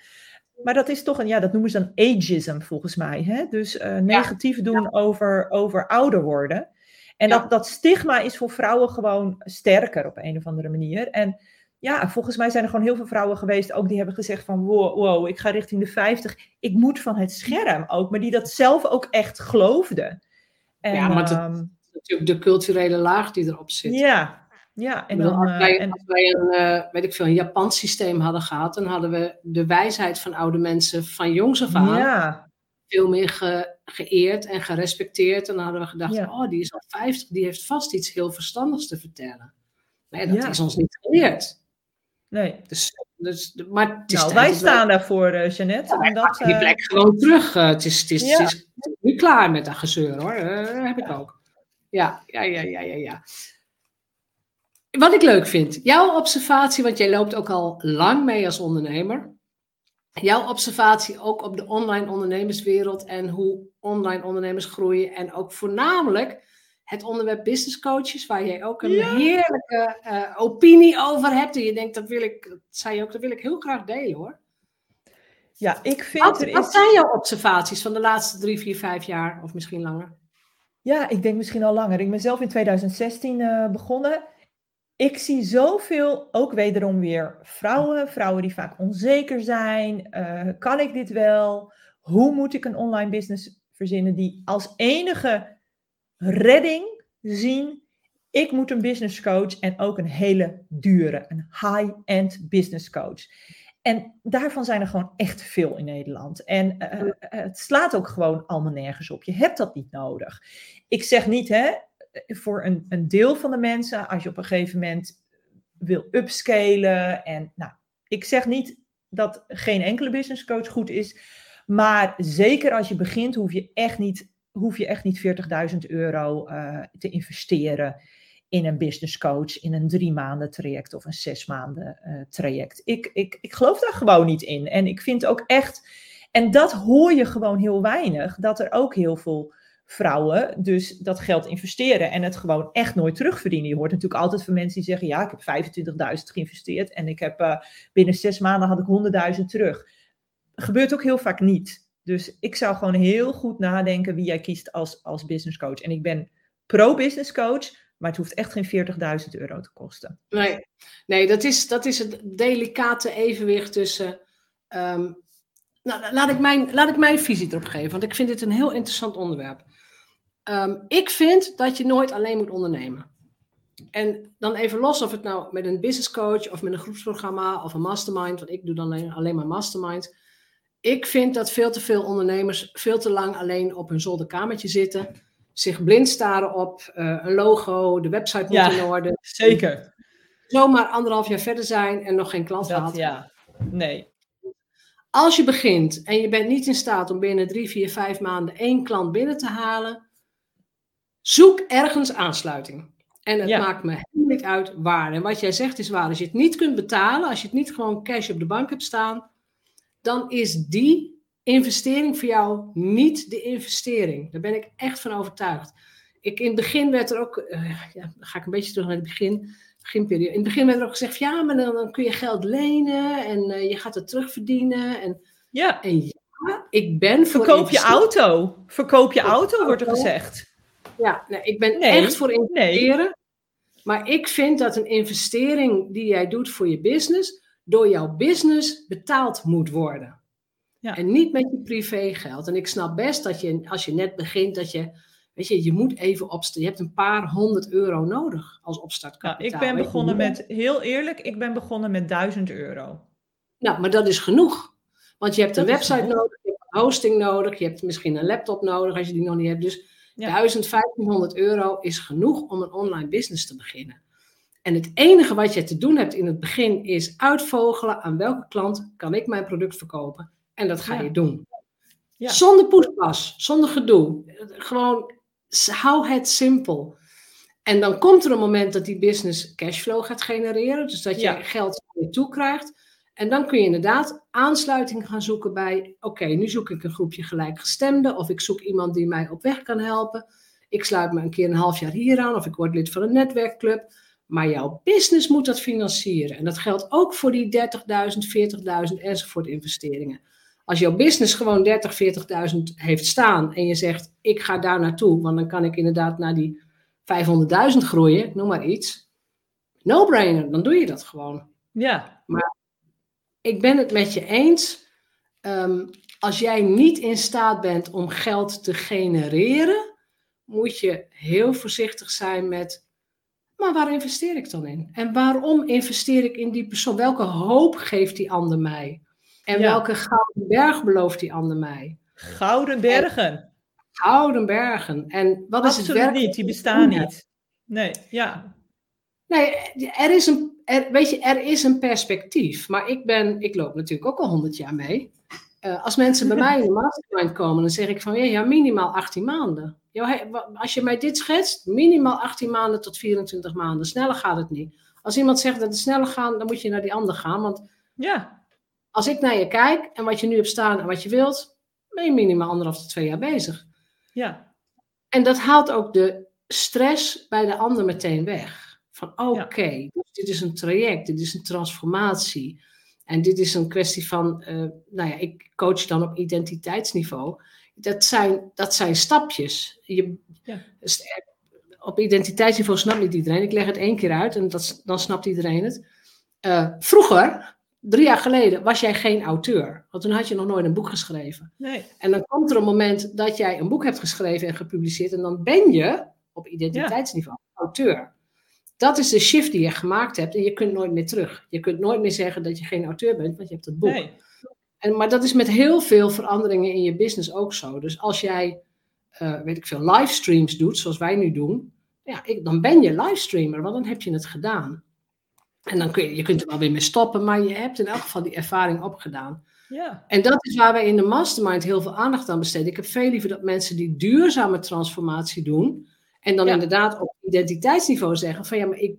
Maar dat is toch een, ja, dat noemen ze dan ageism volgens mij. Hè? Dus eh, negatief doen Over, over ouder worden. En Ja. dat, dat stigma is voor vrouwen gewoon sterker op een of andere manier. En ja, volgens mij zijn er gewoon heel veel vrouwen geweest ook die hebben gezegd van wow, wow ik ga richting de 50. Ik moet van het scherm ook, maar die dat zelf ook echt geloofden. En, Ja, maar dat- ehm, Natuurlijk de culturele laag die erop zit. ja, ja. En dan, als, eh, wij, en, als wij een, eh, weet ik veel, een Japans systeem hadden gehad, dan hadden we de wijsheid van oude mensen van jongs af aan ja, veel meer ge- geëerd en gerespecteerd. En dan hadden we gedacht, Ja. oh, die is al 50, die heeft vast iets heel verstandigs te vertellen. Nee, dat is ons niet geleerd. Nee. Dus, dus, maar het is nou, wij staan daarvoor, uh, Jeannette. Ja, om dat, die uh, plek gewoon terug. Uh, het, is, het, is, het is niet klaar met dat gezeur hoor. Heb ik ook. Ja, ja, ja, ja, ja, ja. Wat ik leuk vind, jouw observatie, want jij loopt ook al lang mee als ondernemer. Jouw observatie ook op de online ondernemerswereld en hoe online ondernemers groeien. En ook voornamelijk het onderwerp business coaches, waar jij ook een Ja. heerlijke eh, opinie over hebt. En je denkt, dat wil ik, dat zei je ook, dat wil ik heel graag delen hoor. ja, ik vind Wat, er wat is... zijn jouw observaties van de laatste drie, vier, vijf jaar of misschien langer? Ja, ik denk misschien al langer. Ik ben zelf in 2016 eh, begonnen. Ik zie zoveel, ook wederom weer vrouwen, vrouwen die vaak onzeker zijn. Eh, kan ik dit wel? Hoe moet ik een online business verzinnen die als enige redding zien? Ik moet een business coach en ook een hele dure, een high-end business coach. En daarvan zijn er gewoon echt veel in Nederland. En eh, eh, het slaat ook gewoon allemaal nergens op. Je hebt dat niet nodig. Ik zeg niet, hè, voor een, een deel van de mensen, als je op een gegeven moment wil upscalen. En nou, ik zeg niet dat geen enkele business coach goed is. Maar zeker als je begint, hoef je echt niet, hoef je echt niet 40.000 euro eh, te investeren in een business coach, in een drie maanden traject of een zes maanden eh, traject. Ik, ik, ik geloof daar gewoon niet in. En ik vind ook echt, en dat hoor je gewoon heel weinig, dat er ook heel veel vrouwen dus dat geld investeren en het gewoon echt nooit terugverdienen. Je hoort natuurlijk altijd van mensen die zeggen, ja, ik heb 25.000 geïnvesteerd en ik heb uh, binnen zes maanden had ik 100.000 terug. Gebeurt ook heel vaak niet. Dus ik zou gewoon heel goed nadenken wie jij kiest als, als business coach. En ik ben pro-business coach, maar het hoeft echt geen 40.000 euro te kosten. Nee, nee dat, is, dat is het delicate evenwicht tussen. Um, nou, laat ik, mijn, laat ik mijn visie erop geven, want ik vind dit een heel interessant onderwerp. Um, ik vind dat je nooit alleen moet ondernemen. En dan even los of het nou met een business coach of met een groepsprogramma of een mastermind, want ik doe dan alleen, alleen maar mastermind. Ik vind dat veel te veel ondernemers veel te lang alleen op hun zolderkamertje zitten zich blind staren op uh, een logo, de website moet ja, in orde. Zeker. Zomaar anderhalf jaar verder zijn en nog geen klant gehad. Ja, nee. Als je begint en je bent niet in staat om binnen drie, vier, vijf maanden één klant binnen te halen, zoek ergens aansluiting. En het Ja. maakt me helemaal niet uit waar. En wat jij zegt is waar. Als je het niet kunt betalen, als je het niet gewoon cash op de bank hebt staan, dan is die investering voor jou niet de investering. Daar ben ik echt van overtuigd. Ik, in het begin werd er ook, uh, ja, dan ga ik een beetje terug naar het begin, beginperiode. In het begin werd er ook gezegd, ja, maar dan, dan kun je geld lenen en uh, je gaat het terugverdienen. En, Ja. en ja, ik ben voor Verkoop je auto. Verkoop je auto, wordt er gezegd. Ja, nee, ik ben Nee, echt voor investeren. Maar ik vind dat een investering die jij doet voor je business, door jouw business betaald moet worden. Ja. En niet met je privégeld. En ik snap best dat je, als je net begint, dat je, weet je, je moet even opstarten. Je hebt een paar honderd euro nodig als opstartkapitaal. Nou, ik ben begonnen met, heel eerlijk, ik ben begonnen met 1000 euro. Nou, maar dat is genoeg. Want je hebt een Dat website nodig, je hebt een hosting nodig, je hebt misschien een laptop nodig als je die nog niet hebt. Dus Ja. 1000, 1500 euro is genoeg om een online business te beginnen. En het enige wat je te doen hebt in het begin is uitvogelen aan welke klant kan ik mijn product verkopen. En dat ga Ja. je doen. Ja. Zonder poespas, zonder gedoe. Gewoon hou het simpel. En dan komt er een moment dat die business cashflow gaat genereren. Dus dat je geld je toe krijgt. En dan kun je inderdaad aansluiting gaan zoeken bij... Oké, nu zoek ik een groepje gelijkgestemden. Of ik zoek iemand die mij op weg kan helpen. Ik sluit me een keer een half jaar hier aan. Of ik word lid van een netwerkclub. Maar jouw business moet dat financieren. En dat geldt ook voor die 30.000, 40.000 enzovoort investeringen. Als jouw business gewoon 30, 40.000 heeft staan en je zegt, ik ga daar naartoe, want dan kan ik inderdaad naar die 500.000 groeien, noem maar iets. No-brainer, dan doe je dat gewoon. Ja, Ik ben het met je eens. ehm, als jij niet in staat bent om geld te genereren, moet je heel voorzichtig zijn met, maar waar investeer ik dan in? En waarom investeer ik in die persoon? Welke hoop geeft die ander mij? En Ja. welke gouden berg belooft die ander mij? Gouden Bergen. Gouden bergen. En wat is het Absoluut werk? niet, die bestaan niet. Nee, ja. Nee, er is een, er, weet je, er is een perspectief. Maar ik, ben, ik loop natuurlijk ook al 100 jaar mee. Uh, als mensen bij mij in de mastermind komen, dan zeg ik van ja, ja minimaal 18 maanden. als je mij dit schetst, minimaal 18 maanden tot 24 maanden. Sneller gaat het niet. Als iemand zegt dat het sneller gaat, dan moet je naar die ander gaan. Want ja. als ik naar je kijk en wat je nu hebt staan en wat je wilt, ben je minimaal anderhalf tot twee jaar bezig. Ja. En dat haalt ook de stress bij de ander meteen weg. Van oké, dus dit is een traject, dit is een transformatie. En dit is een kwestie van, uh, nou ja, ik coach dan op identiteitsniveau. Dat zijn, dat zijn stapjes. Je, ja. Op identiteitsniveau snapt niet iedereen. Ik leg het één keer uit en dat, dan snapt iedereen het. Uh, vroeger, drie jaar geleden, was jij geen auteur. Want toen had je nog nooit een boek geschreven. Nee. En dan komt er een moment dat jij een boek hebt geschreven en gepubliceerd. En dan ben je op identiteitsniveau auteur. Dat is de shift die je gemaakt hebt en je kunt nooit meer terug. Je kunt nooit meer zeggen dat je geen auteur bent, want je hebt het boek. Nee. En, maar dat is met heel veel veranderingen in je business ook zo. Dus als jij, uh, weet ik veel, livestreams doet, zoals wij nu doen, ja, ik, dan ben je livestreamer, want dan heb je het gedaan. En dan kun je, je kunt er wel weer mee stoppen, maar je hebt in elk geval die ervaring opgedaan. Ja. En dat is waar wij in de mastermind heel veel aandacht aan besteden. Ik heb veel liever dat mensen die duurzame transformatie doen, en dan inderdaad op identiteitsniveau zeggen van ja, maar ik,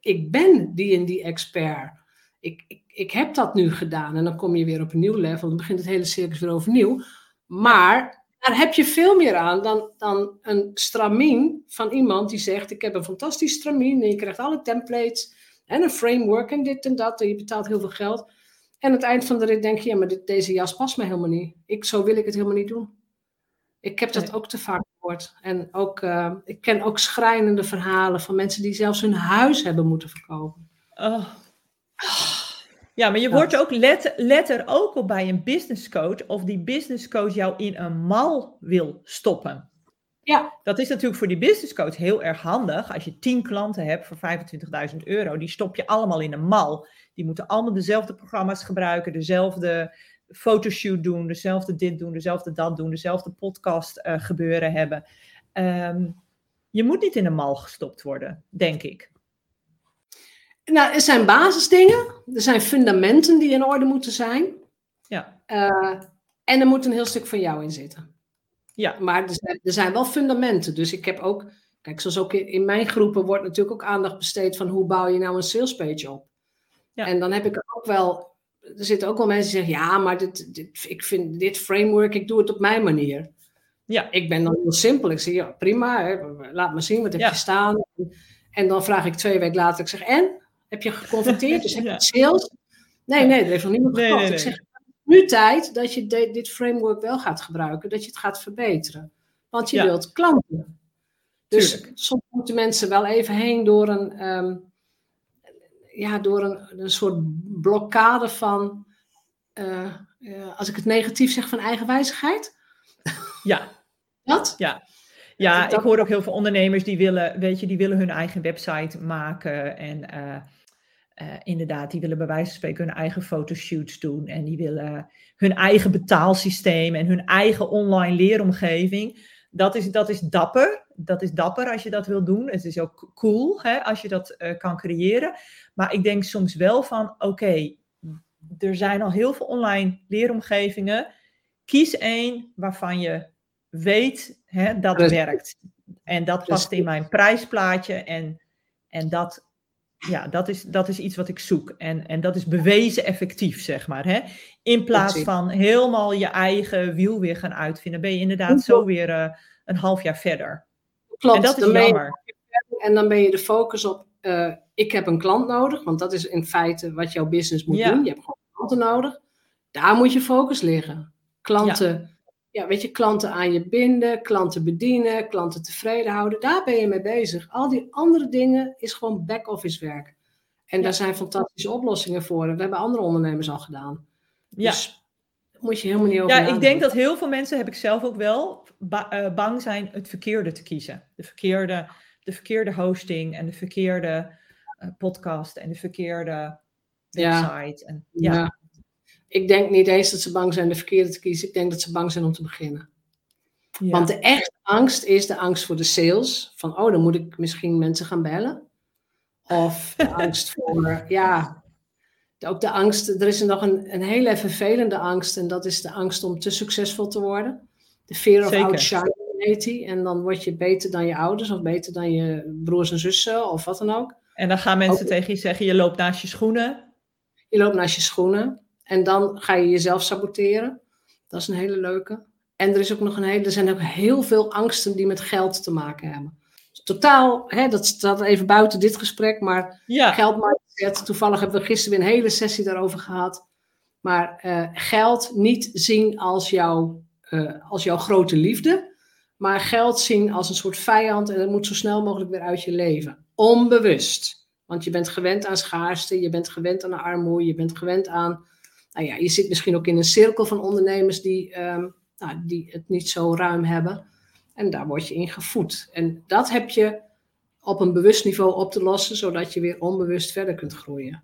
ik ben die en die expert. Ik, ik, ik heb dat nu gedaan. En dan kom je weer op een nieuw level. Dan begint het hele circus weer overnieuw. Maar daar heb je veel meer aan dan, dan een stramien van iemand die zegt: Ik heb een fantastisch stramien en je krijgt alle templates en een framework en dit en dat. En je betaalt heel veel geld. En aan het eind van de rit denk je: Ja, maar dit, deze jas past me helemaal niet. Ik, zo wil ik het helemaal niet doen. Ik heb dat ook te vaak En ook, uh, ik ken ook schrijnende verhalen van mensen die zelfs hun huis hebben moeten verkopen. Oh. Ja, maar je wordt ook, let, let er ook op bij een business coach of die business coach jou in een mal wil stoppen. Ja. Dat is natuurlijk voor die business coach heel erg handig. Als je tien klanten hebt voor 25.000 euro, die stop je allemaal in een mal. Die moeten allemaal dezelfde programma's gebruiken, dezelfde fotoshoot doen, dezelfde dit doen, dezelfde dat doen, dezelfde podcast uh, gebeuren hebben. Um, je moet niet in een mal gestopt worden, denk ik. Nou, er zijn basisdingen, er zijn fundamenten die in orde moeten zijn. Ja. Uh, en er moet een heel stuk van jou in zitten. Ja. Maar er zijn, er zijn wel fundamenten. Dus ik heb ook, kijk, zoals ook in mijn groepen wordt natuurlijk ook aandacht besteed van hoe bouw je nou een salespage op. Ja. En dan heb ik ook wel er zitten ook wel mensen die zeggen, ja, maar dit, dit, ik vind dit framework, ik doe het op mijn manier. Ja. Ik ben dan heel simpel. Ik zeg, ja, prima, hè, laat me zien, wat heb je staan? En dan vraag ik twee weken later, ik zeg, en? Heb je geconfronteerd? Dus heb je sales? Nee, nee, er heeft nog niemand gekocht. Nee, Ik zeg, nu tijd dat je dit framework wel gaat gebruiken, dat je het gaat verbeteren. Want je wilt klanten. Dus Tuurlijk. soms moeten mensen wel even heen door een... Um, ja, door een, een soort blokkade van, uh, uh, als ik het negatief zeg, van eigenwijzigheid. Ja. Dat? Ja. Ja, ik hoor ook heel veel ondernemers die willen, weet je, die willen hun eigen website maken en uh, inderdaad, die willen bij wijze van spreken hun eigen fotoshoots doen en die willen hun eigen betaalsysteem en hun eigen online leeromgeving. Dat is, dat is dapper. Dat is dapper als je dat wil doen. Het is ook cool hè, als je dat uh, kan creëren. Maar ik denk soms wel van, oké, er zijn al heel veel online leeromgevingen. Kies één waarvan je weet hè, dat het werkt. En dat past in mijn prijsplaatje. En, en dat, ja, dat, is, dat is iets wat ik zoek. En, en dat is bewezen effectief, zeg maar. Hè? In plaats van helemaal je eigen wiel weer gaan uitvinden, ben je inderdaad zo weer uh, een half jaar verder. Klopt. En dat is jammer. en dan ben je de focus op uh, ik heb een klant nodig, want dat is in feite wat jouw business moet doen. Je hebt gewoon klanten nodig. Daar moet je focus liggen. Klanten, ja. weet je, klanten aan je binden, klanten bedienen, klanten tevreden houden. Daar ben je mee bezig. Al die andere dingen is gewoon back-office werk. En ja. daar zijn fantastische oplossingen voor. Dat hebben andere ondernemers al gedaan. Ja. Dus moet je helemaal niet over Ja, ik denk dat heel veel mensen, heb ik zelf ook wel, ba uh, bang zijn het verkeerde te kiezen. De verkeerde de verkeerde hosting en de verkeerde uh, podcast en de verkeerde website. Ja. En, ja. ja. Ik denk niet eens dat ze bang zijn de verkeerde te kiezen. Ik denk dat ze bang zijn om te beginnen. Ja. Want de echte angst is de angst voor de sales. Van, oh, dan moet ik misschien mensen gaan bellen. Of de angst voor, ja, ook de angst. Er is nog een, een hele vervelende angst en dat is de angst om te succesvol te worden. De fear of outshining heet die. En dan word je beter dan je ouders of beter dan je broers en zussen of wat dan ook. En dan gaan mensen tegen je zeggen, je loopt naast je schoenen. Je loopt naast je schoenen. En dan ga je jezelf saboteren. Dat is een hele leuke. En er, is ook nog een hele, er zijn ook heel veel angsten die met geld te maken hebben. totaal, hè, dat staat even buiten dit gesprek, maar ja. geldmindset. Toevallig hebben we gisteren weer een hele sessie daarover gehad. Maar uh, geld niet zien als, jouw uh, als jouw grote liefde, maar geld zien als een soort vijand en het moet zo snel mogelijk weer uit je leven. Onbewust. Want je bent gewend aan schaarste, je bent gewend aan armoede, je bent gewend aan. Nou ja, je zit misschien ook in een cirkel van ondernemers die um, nou, die het niet zo ruim hebben. En daar word je in gevoed. En dat heb je op een bewust niveau op te lossen, zodat je weer onbewust verder kunt groeien.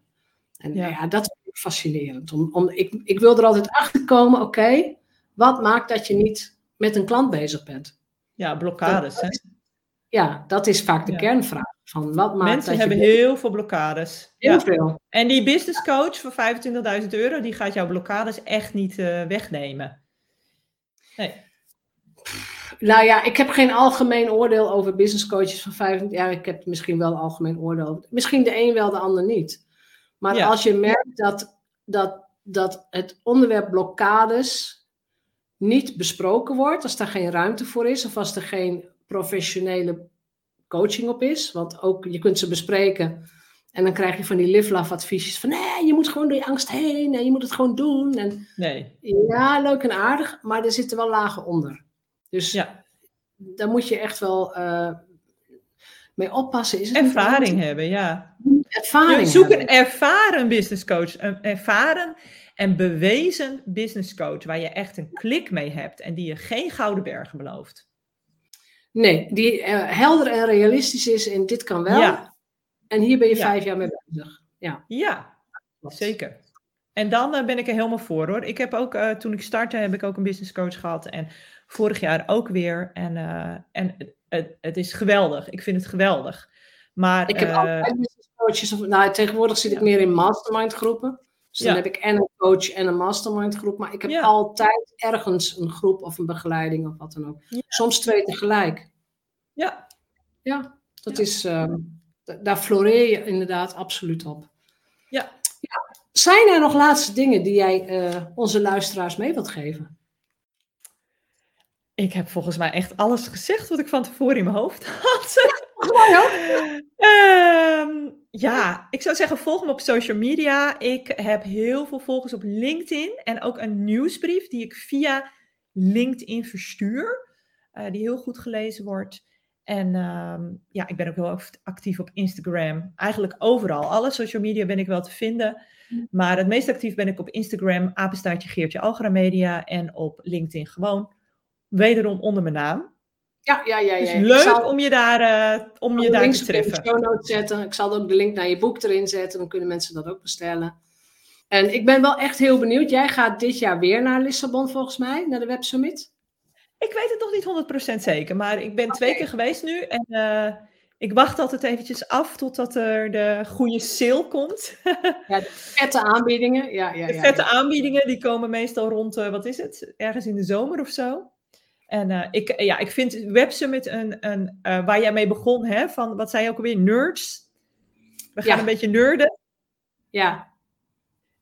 En ja, ja dat vind ik fascinerend. Om, om, ik, ik wil er altijd achter komen, oké, wat maakt dat je niet met een klant bezig bent? Ja, blokkades. hè? Ja, dat is vaak de kernvraag. Van wat maakt Mensen dat hebben heel veel blokkades. Heel ja. veel. En die business coach voor 25.000 euro, die gaat jouw blokkades echt niet uh, wegnemen. Nee. Nou ja, ik heb geen algemeen oordeel over business coaches van 25 jaar. Ik heb misschien wel algemeen oordeel. Misschien de een wel, de ander niet. Maar als je merkt dat, dat, dat het onderwerp blokkades niet besproken wordt, als daar geen ruimte voor is, of als er geen professionele coaching op is, want ook je kunt ze bespreken en dan krijg je van die live-love adviesjes van nee, je moet gewoon door je angst heen en je moet het gewoon doen. En, nee. Ja, leuk en aardig, maar er zitten wel lagen onder. Dus ja. daar moet je echt wel uh, mee oppassen. Is het ervaring hebben, ja. Ervaring Zoek een ervaren business coach, een ervaren en bewezen business coach waar je echt een klik mee hebt en die je geen gouden bergen belooft. Nee, die uh, helder en realistisch is en dit kan wel. Ja. En hier ben je vijf jaar mee bezig. Ja, ja zeker. En dan uh, ben ik er helemaal voor hoor. Ik heb ook, uh, toen ik startte, heb ik ook een business coach gehad. En vorig jaar ook weer. En, en het, het, is geweldig. Ik vind het geweldig. Maar, ik heb altijd business coaches. Nou, tegenwoordig zit ik meer in mastermind groepen. Dus dan heb ik en een coach en een mastermind groep. Maar ik heb altijd ergens een groep of een begeleiding of wat dan ook. Soms twee tegelijk. Ja. Ja, dat is... Ehm, daar floreer je inderdaad absoluut op. Ja. Zijn er nog laatste dingen die jij uh, onze luisteraars mee wilt geven? Ik heb volgens mij echt alles gezegd wat ik van tevoren in mijn hoofd had. uh, ja, ik zou zeggen, volg me op social media. Ik heb heel veel volgers op LinkedIn en ook een nieuwsbrief die ik via LinkedIn verstuur, uh, die heel goed gelezen wordt. En ehm, ja, ik ben ook heel actief op Instagram. Eigenlijk overal. Alle social media ben ik wel te vinden. Mm. Maar het meest actief ben ik op Instagram, apenstaartje Geertje Algra Media. En op LinkedIn gewoon. Wederom onder mijn naam. Ja, ja, ja. ja. Dus leuk om je daar, uh, om je daar te treffen. Ik zal de zetten. Ik zal ook de link naar je boek erin zetten. Dan kunnen mensen dat ook bestellen. En ik ben wel echt heel benieuwd. Jij gaat dit jaar weer naar Lissabon volgens mij, naar de Web Summit. Ik weet het nog niet 100% zeker, maar ik ben twee keer geweest nu en uh, ik wacht altijd eventjes af totdat er de goede sale komt. ja, de vette aanbiedingen. Ja, ja, de vette aanbiedingen, die komen meestal rond, uh, wat is het, ergens in de zomer of zo. En uh, ik, ja, ik vind Web Summit een, een waar jij mee begon, hè, van wat zei je ook alweer, nerds? We gaan een beetje nerden. Ja,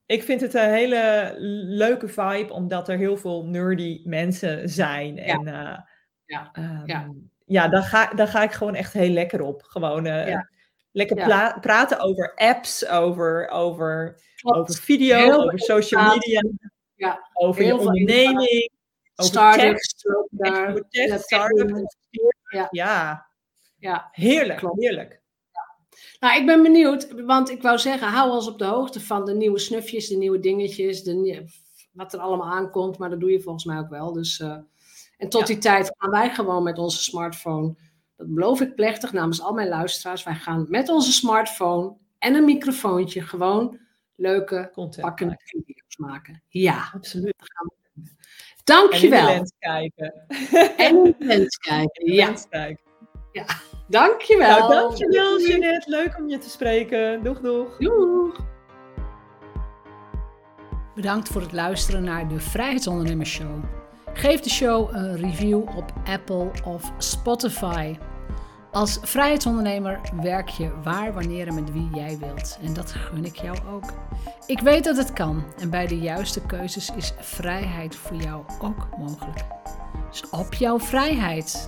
ik vind het een hele leuke vibe, omdat er heel veel nerdy mensen zijn. En ja, uh, ja. Um, ja. ja daar, ga, daar ga ik gewoon echt heel lekker op. Gewoon lekker praten over apps, over, over, over video, heel over social media, ja. over je onderneming. Over startups. Ja. ja. Ja. Heerlijk, heerlijk. Nou, ik ben benieuwd, want ik wou zeggen, hou ons op de hoogte van de nieuwe snufjes, de nieuwe dingetjes, de, wat er allemaal aankomt, maar dat doe je volgens mij ook wel. Dus, uh, en tot die tijd gaan wij gewoon met onze smartphone, dat beloof ik plechtig namens al mijn luisteraars, wij gaan met onze smartphone en een microfoontje gewoon leuke, Content pakkende video's maken. Ja, absoluut. Dankjewel. En in de lens kijken. En in de lens kijken, ja. Lens kijken. Ja, dankjewel. Nou, dankjewel Jeanette. Leuk om je te spreken. Doeg, doeg. Doeg. Bedankt voor het luisteren naar de Vrijheidsondernemers Show. Geef de show een review op Apple of Spotify. Als vrijheidsondernemer werk je waar, wanneer en met wie jij wilt. En dat gun ik jou ook. Ik weet dat het kan en bij de juiste keuzes is vrijheid voor jou ook mogelijk. Dus op jouw vrijheid.